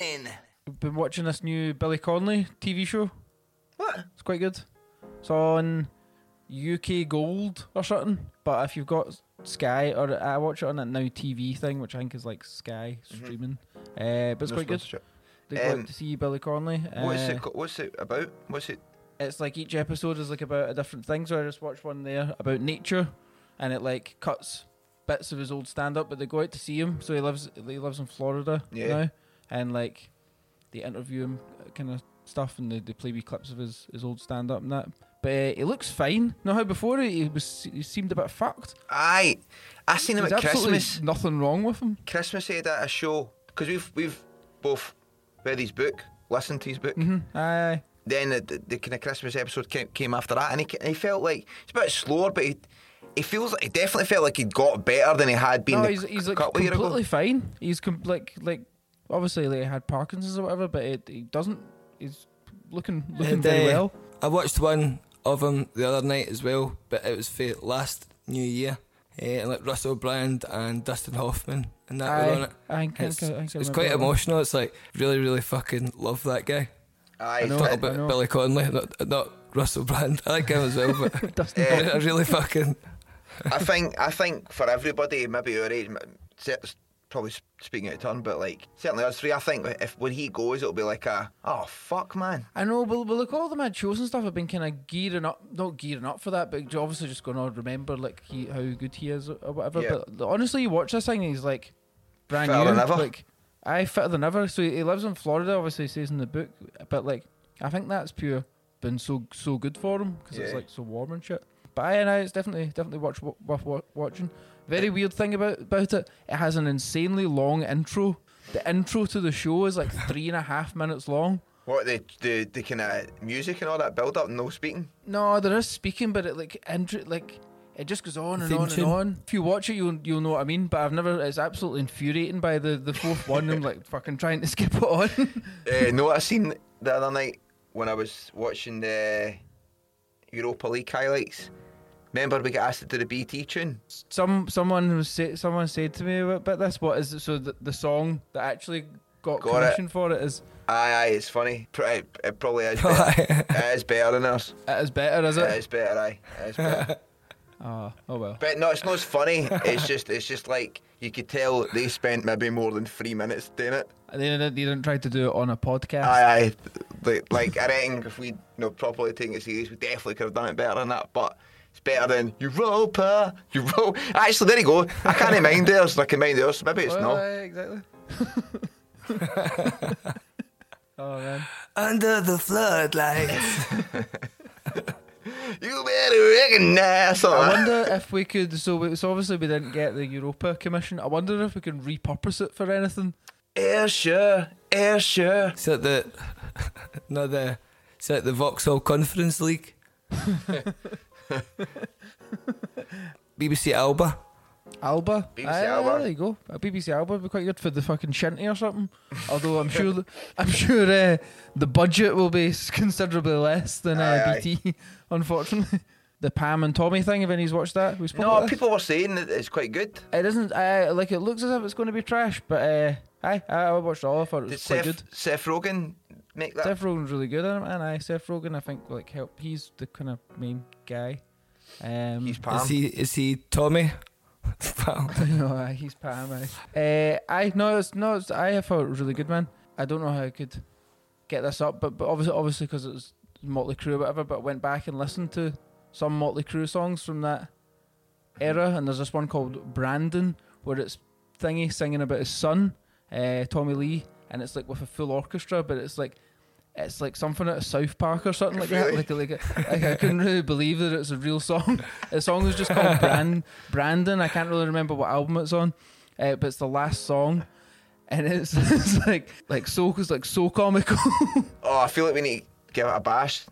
I've been watching this new Billy Connolly TV show. What? It's quite good. It's on UK Gold or something. But if you've got Sky, or I watch it on that Now TV thing, which I think is like Sky streaming. Uh, but it's No quite good. They'd Um, like to see Billy Connolly. What's Uh, it? co- What's it about? What's it? it's like each episode is like about a different thing. So I just watched one there about nature, and it like cuts bits of his old stand up, but they go out to see him. So he lives he lives in Florida Yeah. now, and like they interview him, kind of stuff, and they, they play wee clips of his, his old stand up and that. But uh, he looks fine. Know how before he was he seemed a bit fucked. Aye, I seen him There's at Christmas. nothing wrong with him. Christmas he had at a show because we've we've both read his book, listened to his book. Mm-hmm. Aye. Then the, the, the kind of Christmas episode came, came after that, and he, he felt like it's a bit slower, but he he feels like he definitely felt like he'd got better than he had been. No, he's, he's like couple of years ago. completely fine. He's com- like like obviously like he had Parkinson's or whatever, but it, he doesn't. He's looking looking And, very uh, well. I watched one of him the other night as well, but it was for last New Year. Uh, like Russell Brand and Dustin Hoffman and that were on it. I think, I It's, think, I I it's quite that one. emotional. It's like really, really fucking love that guy. Aye, I know. Talk but- about I know. Billy Connolly, not, not Russell Brand. I like him as well, but <laughs> Dustin I, <laughs> I really fucking. I think I think for everybody, maybe our age, m- cer- probably speaking out of turn, but like certainly us three, I think if when he goes, it'll be like a oh fuck man. I know, but, but look, all the mad shows and stuff have been kind of gearing up, not gearing up for that, but obviously just going to remember like he, how good he is or whatever. Yeah. But honestly, you watch this thing, and he's like brand Fitter new, than ever. like I fitter than ever. So he, lives in Florida, obviously he says in the book, but like I think that's pure been so so good for him because it's like so warm and shit. But I and I, it's definitely definitely watch worth watching. Very weird thing about about it, it has an insanely long intro. The intro to the show is like three and a half minutes long. What the the, the kind of music and all that build up, no speaking. No, there is speaking, but it like intro, like it just goes on and Theme on tune? and on. If you watch it, you'll you'll know what I mean. But I've never. It's absolutely infuriating by the the fourth one. I'm like <laughs> fucking trying to skip it on. <laughs> uh, no, I seen the other night when I was watching the Europa League highlights. Remember we got asked to do the BT tune. Some someone was say, someone said to me about this. What is it? So the, the song that actually got, Got it. for it is Aye, aye, it's funny. It, it probably is. <laughs> Better. it is better than us. it is better, is It it? is better. Aye, it is better. Oh, <laughs> oh well. But no, it's not as funny. It's just, it's just like you could tell they spent maybe more than three minutes doing it. They didn't, they didn't try to do it on a podcast. Aye, aye. Like, like I reckon if we, you know, properly taken it serious, we definitely could have done it better than that. But it's better than Europa, Europa. <laughs> Actually, there you go. I can't <laughs> mind theirs. I can mind theirs. Maybe it's Well, no. aye, exactly. <laughs> oh man. Under the floodlights. You better recognize. something I wonder if we could. So, we, so obviously we didn't get the Europa Commission. I wonder if we can repurpose it for anything. Ayrshire, air sure. It's at the. No, the. It's at the Vauxhall Conference League. <laughs> BBC Alba. Alba. BBC Aye, Alba. There you go. A BBC Alba would be quite good for the fucking shinty or something. Although I'm sure, the, I'm sure uh, the budget will be s- considerably less than uh, Aye, aye. BT. <laughs> Unfortunately, the Pam and Tommy thing. If anybody's watched that, we spoke No, about this. people were saying that it's quite good. It isn't. Uh, like it looks as if it's going to be trash, but uh, aye, aye, I watched all of it. It Did was quite Seth, good. Seth Rogen make that? Seth Rogen's really good at it, and I Seth Rogen, I think like help. He's the kind of main guy. Um, He's Pam. Is he? Is he Tommy? <laughs> Pal. <laughs> no, aye, he's Pam. Aye. Uh, I no, it's no, it's, I thought it was really good, man. I don't know how I could get this up, but but obviously, obviously, because it was Mötley Crüe or whatever. But I went back and listened to some Mötley Crüe songs from that era, and there's this one called Brandon, where it's Thingy singing about his son, uh, Tommy Lee, and it's like with a full orchestra, but it's like. It's like something out of South Park or something like that. Like, like, like I couldn't really believe that it's a real song. <laughs> The song is just called <laughs> Brand Brandon. I can't really remember what album it's on, uh, but it's the last song, and it's, <laughs> it's like like so it's like so comical. Oh, I feel like we need to give it a bash.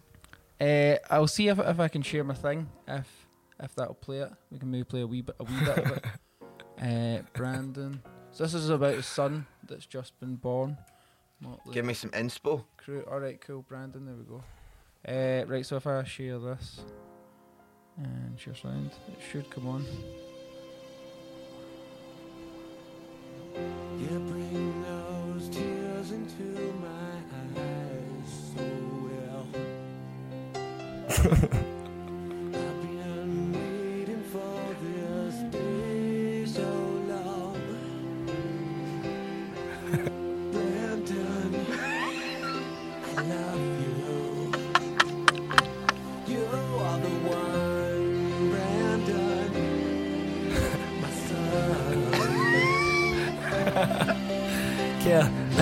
Uh, I'll see if if I can share my thing. If if that'll play it, we can maybe play a wee bit a wee bit of it. Uh, Brandon. So this is about his son that's just been born. Motley Give me some inspo. Crue. All right, cool, Brandon. There we go. Uh, right, so if I share this and share sound, it should come on. You bring those tears into my eyes so well. <laughs>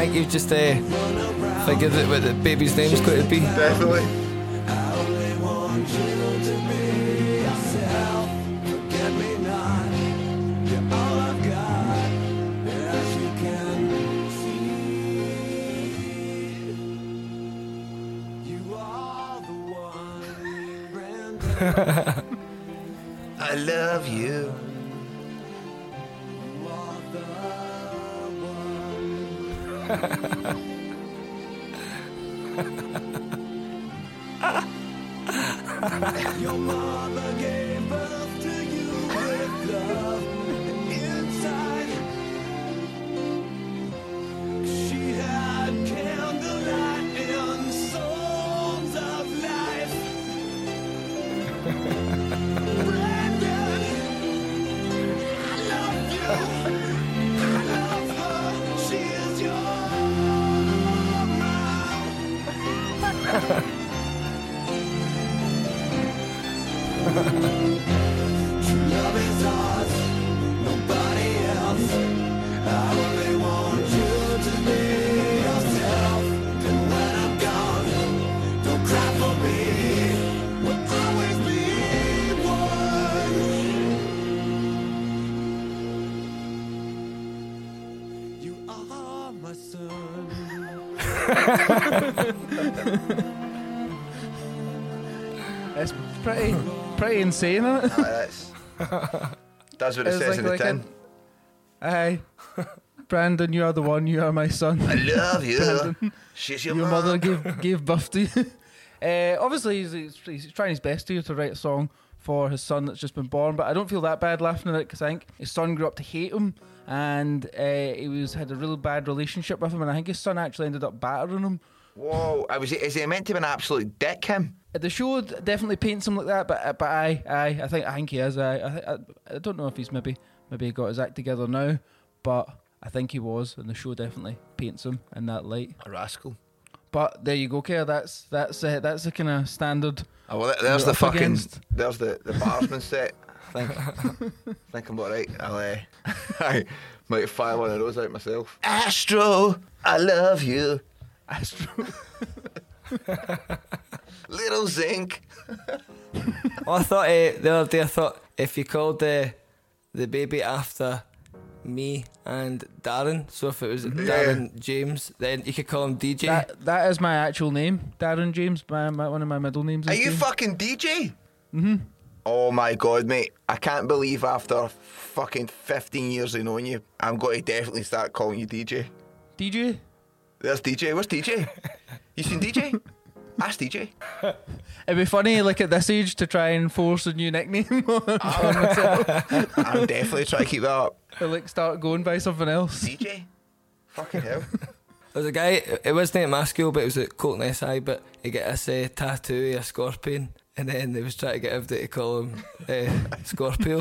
think you've just uh, figured out what the baby's name's going to be. Definitely. It's pretty pretty insane, isn't it? That's, that's what it <laughs> It's says like- in the like a- tin. Aye. Brandon, you are the one. You are my son. I love you. Brandon, She's your, your mom. mother gave gave birth to you. Uh, <laughs> obviously, he's, he's, he's trying his best here to write a song for his son that's just been born. But I don't feel that bad laughing at it because I think his son grew up to hate him, and uh, he was had a real bad relationship with him, and I think his son actually ended up battering him. Whoa, I was, is he meant to be an absolute dick, him? Uh, The show definitely paints him like that, but uh, but I I I think I think he is. I I, I I don't know if he's maybe maybe he got his act together now, but I think he was, and the show definitely paints him in that light. A rascal. But there you go, Kerr. That's that's uh, that's the kind of standard. Oh, well, there's the up fucking, against. there's the, the barsman <laughs> set. I think, think I'm alright. I'll, uh, <laughs> I might fire one of those out myself. Astro, I love you. Astro. <laughs> Little Zinc. Oh, I thought uh, the other day, I thought if you called the the baby after me and Darren, so if it was Darren James, then you could call him DJ. That that is my actual name, Darren James. My, my one of my middle names. Are you James. fucking DJ? Mm-hmm. Oh my god, mate. I can't believe after fucking 15 years of knowing you, I'm going to definitely start calling you DJ. DJ? There's DJ. Where's DJ? You seen DJ? <laughs> Ask DJ. <laughs> It'd be funny, like at this age, to try and force a new nickname <laughs> on myself. <laughs> I'll definitely try to keep that up. Or, like start going by something else. DJ? Fucking hell. There was a guy, it wasn't at my school, but it was at Colton SI, but he got this uh, tattoo of a scorpion and then they was trying to get everybody to call him uh, Scorpio.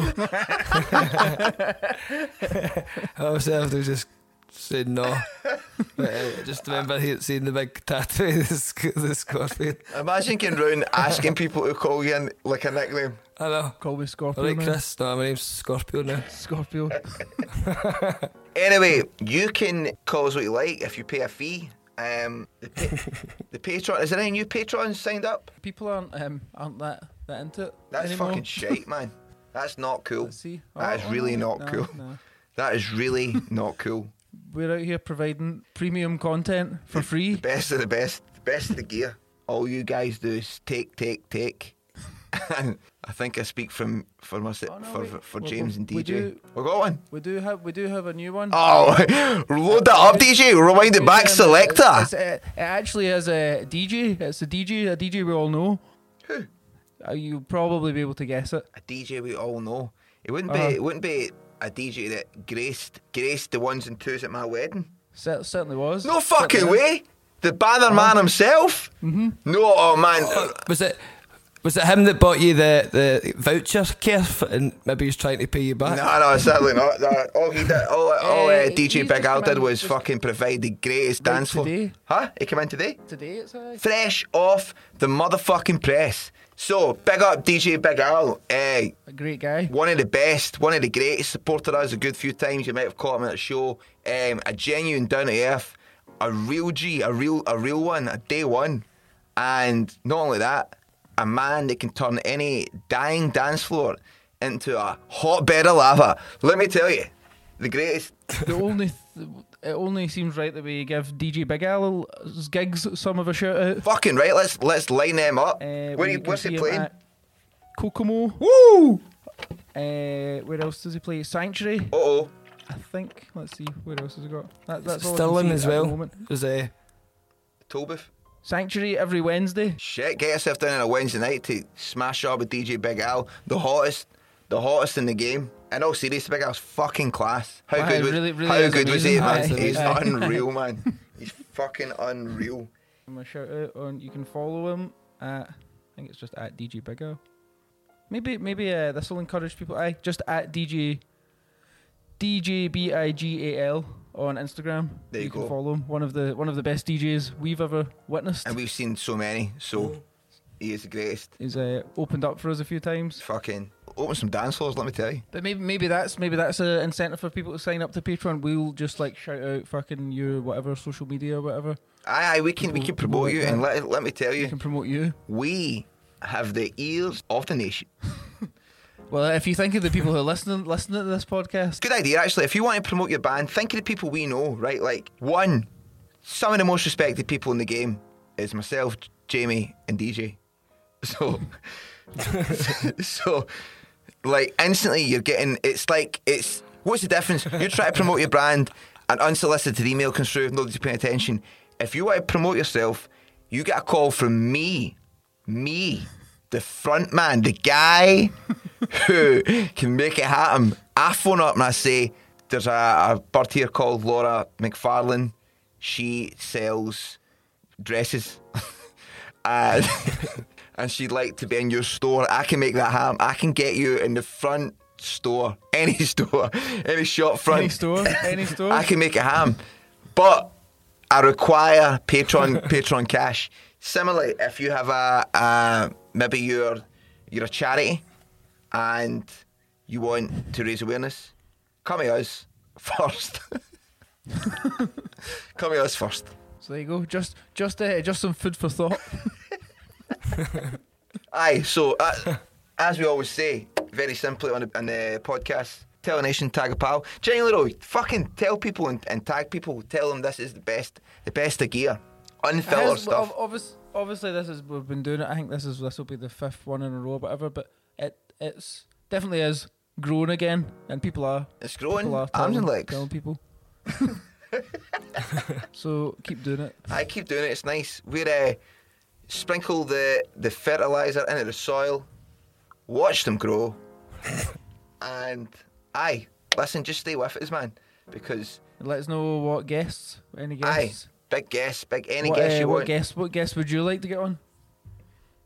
Obviously, I was just saying no. But, uh, <laughs> <laughs> I just remember he seeing the big tattoo, of the, sc- the Scorpion. Imagine going round asking people to call you in, like a nickname. I know. Call me Scorpio. All right, man. Chris. No, my name's Scorpio now. Scorpio. <laughs> Anyway, you can call us what you like if you pay a fee. Um, the, pa- the Patreon is there any new patrons signed up? People aren't um, aren't that that into it That's anymore. fucking shite, man. That's not cool. Let's see. That is really not no, cool. no. That is really not cool. We're out here providing premium content for free. The <laughs> best of the best, the best of the gear. All you guys do is take, take, take. and I think I speak from for myself, Oh, no, for, we- for, for we- James we- and we DJ. do- We got one. We do have we do have a new one. Oh, <laughs> load that up, DJ. Rewind it back, Um, selector. It's, uh, it actually is a DJ. It's a DJ, a DJ we all know. Who? Uh, you'll probably be able to guess it. A DJ we all know. It wouldn't Uh-huh. be. It wouldn't be a DJ that graced graced the ones and twos at my wedding. Cer- certainly was. No fucking Certainly is. way. The banner Uh-huh. man himself. Mm-hmm. No, oh man. Was it? Was it him that bought you the, the voucher, Kev, and maybe he's trying to pay you back? No, no, certainly not. No, all he did, all, <laughs> all uh, Eh, DJ he's Big just Al did was fucking provide the greatest Right dance floor. today. Huh? He came in today? Today it's uh, Fresh off the motherfucking press. So, big up DJ Big Al. Eh, a great guy. one of the best, one of the greatest, supported us a good few times. You might have caught him at a show. Um, a genuine down to earth, a real G, a real, a real one, a day one, and not only that, a man that can turn any dying dance floor into a hotbed of lava. Let me tell you, the greatest. <laughs> the only th- it only seems right that we give DJ Big Al's gigs some of a shout out. Fucking right. Let's let's line them up. Uh, Where he, can what's he playing? Kokomo. Woo! Uh, where else does he play? Sanctuary. Uh oh. I think. Let's see. Where else has he got? That, that's all I can Stirling as well. moment. a uh, Tolbooth. Sanctuary every Wednesday. Shit, get yourself down on a Wednesday night to smash up with DJ Big Al, the hottest, the hottest in the game. In all seriousness, Big Al's fucking class. How Aye, good was, really- really how good was he, man? He's <laughs> unreal, man. He's fucking unreal. I'm a shout out on. You can follow him at. I think it's just at DJ Big Al. Maybe maybe uh, this will encourage people. I just at DJ. DJ B I G A L on Instagram. There you can go. follow him. One of the one of the best DJs we've ever witnessed. And we've seen so many, so he is the greatest. He's uh, opened up for us a few times. Fucking open some dance floors, let me tell you. But maybe maybe that's maybe that's an incentive for people to sign up to Patreon. We'll just like shout out fucking your whatever social media or whatever. Aye, aye, we can we can promote you, and let, let me tell you, We can promote you. we have the ears of the nation. <laughs> Well, if you think of the people who are listening listening to this podcast, Good idea, actually. If you want to promote your band, think of the people we know, right? Like, one, some of the most respected people in the game is myself, Jamie, and DJ. So, so, like, instantly you're getting, it's like, it's, what's the difference? You're trying to promote your brand, an unsolicited email comes through, nobody's paying attention. If you want to promote yourself, you get a call from me, me, the front man, the guy who can make it happen. I phone up and I say, there's a, a bird here called Laura McFarlane. She sells dresses. <laughs> and, and she'd like to be in your store. I can make that happen. I can get you in the front store, <laughs> any store, any shop front. Any store, <laughs> any store. I can make it happen. But I require patron <laughs> patron cash. Similarly, if you have a, a maybe you're you're a charity and you want to raise awareness, come to us first. come to us first. so there you go. Just just uh, just some food for thought. <laughs> Aye, so uh, as we always say, very simply on the, on the podcast, tell a nation, tag a pal. Genuinely though, fucking tell people and, and tag people. Tell them this is the best, the best of gear, unfiltered stuff. ob- obvious- obviously, this is we've been doing it. I think this is this will be the fifth one in a row, or whatever. But it it's definitely is growing again, and people are It's growing, people are arms telling, and legs. telling people. <laughs> so keep doing it. I keep doing it. It's nice. We're uh, sprinkle the the fertilizer into the soil, watch them grow, <laughs> and aye, listen, just stay with us, man, because Let us know what guests, any guests. aye, guests. big guess, big any what, guess uh, you what want. guests? What guests would you like to get on?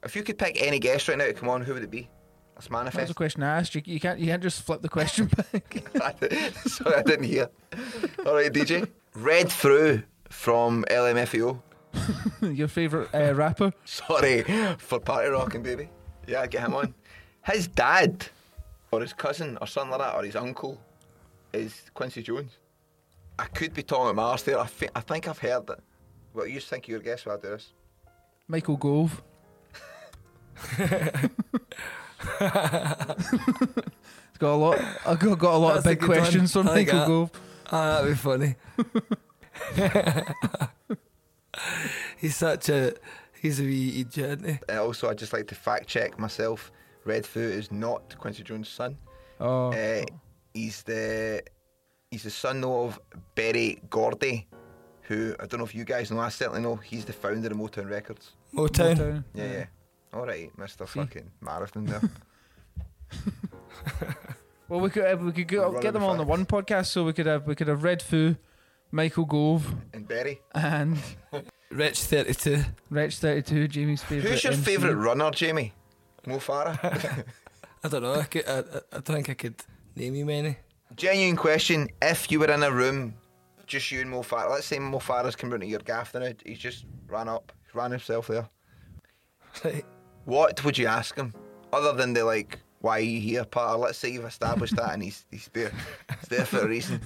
If you could pick any guest right now to come on, who would it be? Let's That was a question I asked. You, you can't you can't just flip the question <laughs> back. <laughs> Sorry, I didn't hear. All right, DJ. Redfoo from LMFAO. <laughs> Your favourite uh, rapper? <laughs> Sorry for party rocking, baby. Yeah, get him on. His dad, or his cousin, or something like that, or his uncle, is Quincy Jones. I could be talking about Mars there. I, thi- I think I've heard it. What do you think of your guess while I do this? Michael Gove. <laughs> it's got a lot. I've got, got a lot That's of big good one. questions from I Michael. Gove. Ah, that'd be funny. <laughs> he's such a he's a wee idiot. isn't he? And also, I'd just like to fact check myself. Redfoo is not Quincy Jones' son. Oh, Uh, he's the he's the son though of Berry Gordy, who I don't know if you guys know. I certainly know. He's the founder of Motown Records. Motown. Motown. Yeah, yeah. All right, Mister Fucking Marathon there. <laughs> Well, we could uh, we could go, get them all on the one podcast, so we could have we could have Redfoo, Michael Gove, and Berry. and <laughs> Rich thirty two. Rich Thirty Two, Jamie's favourite. Who's your MC. favourite runner, Jamie? Mo Farah. <laughs> <laughs> I don't know. I, could, I, I, I think I could name you many. Genuine question: If you were in a room, just you and Mo Farah, let's say Mo Farah's come round to your gaff now, he's just ran up, he's ran himself there. Right. What would you ask him, other than the like, why are you here part? Or let's say you've established that and he's he's there, he's there for a reason.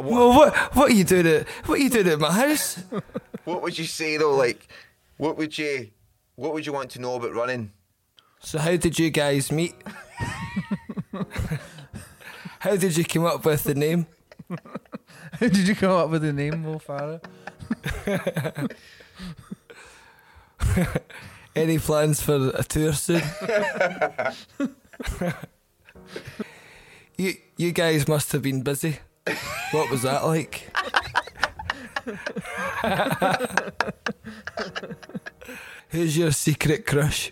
What, Well, what what are you doing at what are you doing at my house? <laughs> what would you say though? Like, what would you, what would you want to know about running? So how did you guys meet? <laughs> how did you come up with the name? <laughs> How did you come up with the name Mo Farah? Any plans for a tour soon? you you guys must have been busy. What was that like? Who's your secret crush?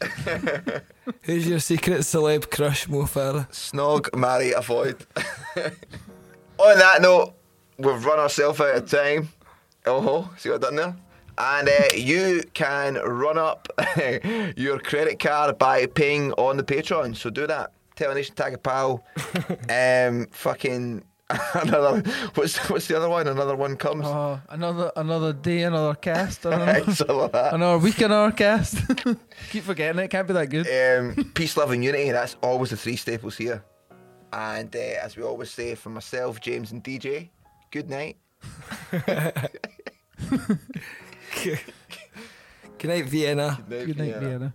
Who's your secret celeb crush, Mo Farah? Snog, marry, avoid. On that note, we've run ourselves out of time. Oh, ho, see what I've done there? And uh, you can run up <laughs> your credit card by paying on the Patreon. So do that. Tell a nation, tag a pal. <laughs> um, fucking <laughs> another. What's what's the other one? Another one comes. Oh, another another day, another cast, another, Something like that. another week, another cast. <laughs> Keep forgetting it. Can't be that good. Um, peace, love, and unity. That's always the three staples here. And uh, as we always say, for myself, James, and DJ, good night. <laughs> Good night, Vienna. Good night, Vienna.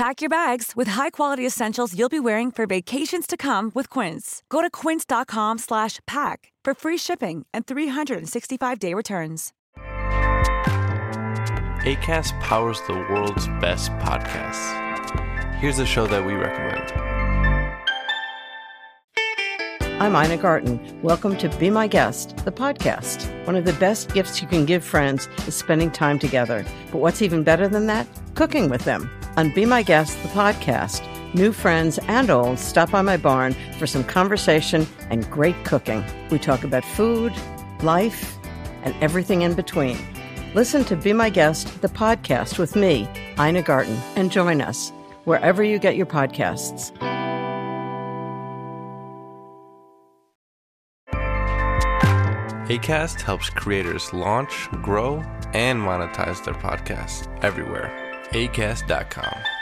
Pack your bags with high-quality essentials you'll be wearing for vacations to come with Quince. Go to quince.com slash pack for free shipping and 365-day returns. ACAST powers the world's best podcasts. Here's a show that we recommend. I'm Ina Garten. Welcome to Be My Guest, the podcast. One of the best gifts you can give friends is spending time together. But what's even better than that? Cooking with them. On Be My Guest, the podcast, new friends and old stop by my barn for some conversation and great cooking. We talk about food, life, and everything in between. Listen to Be My Guest, the podcast with me, Ina Garten, and join us wherever you get your podcasts. ACAST helps creators launch, grow, and monetize their podcasts everywhere. ACAST.com.